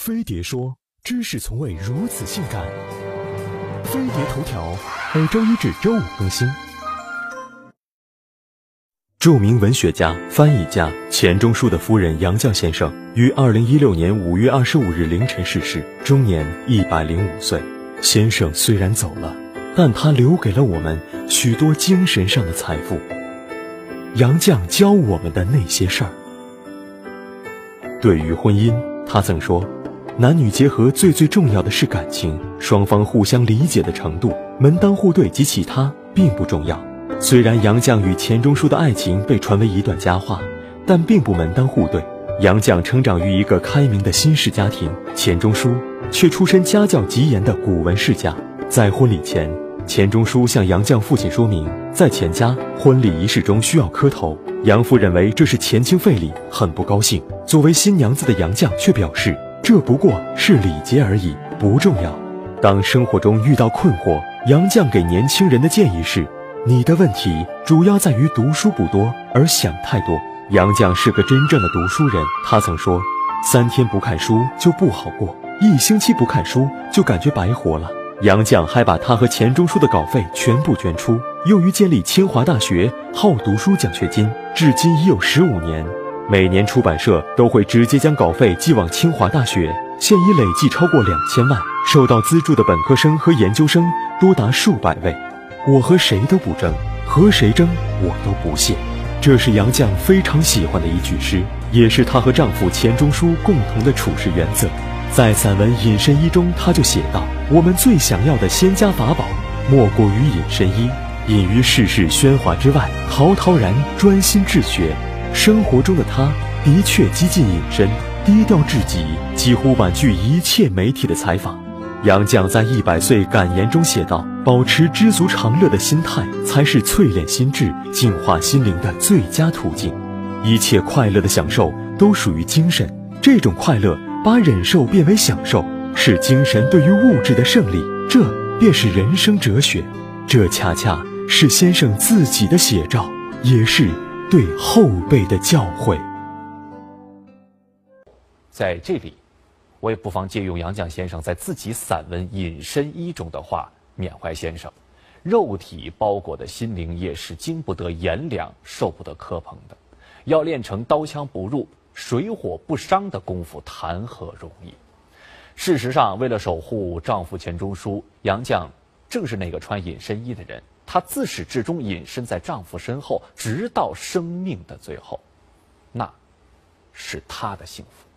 飞碟说：“知识从未如此性感。”飞碟头条每周一至周五更新。著名文学家、翻译家钱钟书的夫人杨绛先生于二零一六年五月二十五日凌晨逝世，终年一百零五岁。先生虽然走了，但他留给了我们许多精神上的财富。杨绛教我们的那些事儿，对于婚姻，他曾说。男女结合最最重要的是感情，双方互相理解的程度，门当户对及其他并不重要。虽然杨绛与钱钟书的爱情被传为一段佳话，但并不门当户对。杨绛成长于一个开明的新式家庭，钱钟书却出身家教极严的古文世家。在婚礼前，钱钟书向杨绛父亲说明，在钱家婚礼仪式中需要磕头，杨父认为这是钱清费礼，很不高兴。作为新娘子的杨绛却表示。这不过是礼节而已，不重要。当生活中遇到困惑，杨绛给年轻人的建议是：你的问题主要在于读书不多，而想太多。杨绛是个真正的读书人，他曾说：三天不看书就不好过，一星期不看书就感觉白活了。杨绛还把他和钱钟书的稿费全部捐出，用于建立清华大学好读书奖学金，至今已有十五年。每年出版社都会直接将稿费寄往清华大学，现已累计超过两千万，受到资助的本科生和研究生多达数百位。我和谁都不争，和谁争我都不屑。这是杨绛非常喜欢的一句诗，也是她和丈夫钱钟书共同的处事原则。在散文《隐身衣》中，她就写道：“我们最想要的仙家法宝，莫过于隐身衣，隐于世事喧哗之外，陶陶然专心治学。”生活中的他的确极尽隐身，低调至极，几乎婉拒一切媒体的采访。杨绛在一百岁感言中写道：“保持知足常乐的心态，才是淬炼心智、净化心灵的最佳途径。一切快乐的享受都属于精神，这种快乐把忍受变为享受，是精神对于物质的胜利。这便是人生哲学，这恰恰是先生自己的写照，也是。”对后辈的教诲，在这里，我也不妨借用杨绛先生在自己散文《隐身衣》中的话缅怀先生：肉体包裹的心灵也是经不得炎凉、受不得磕碰的。要练成刀枪不入、水火不伤的功夫，谈何容易？事实上，为了守护丈夫钱钟书，杨绛正是那个穿隐身衣的人。她自始至终隐身在丈夫身后，直到生命的最后，那是她的幸福。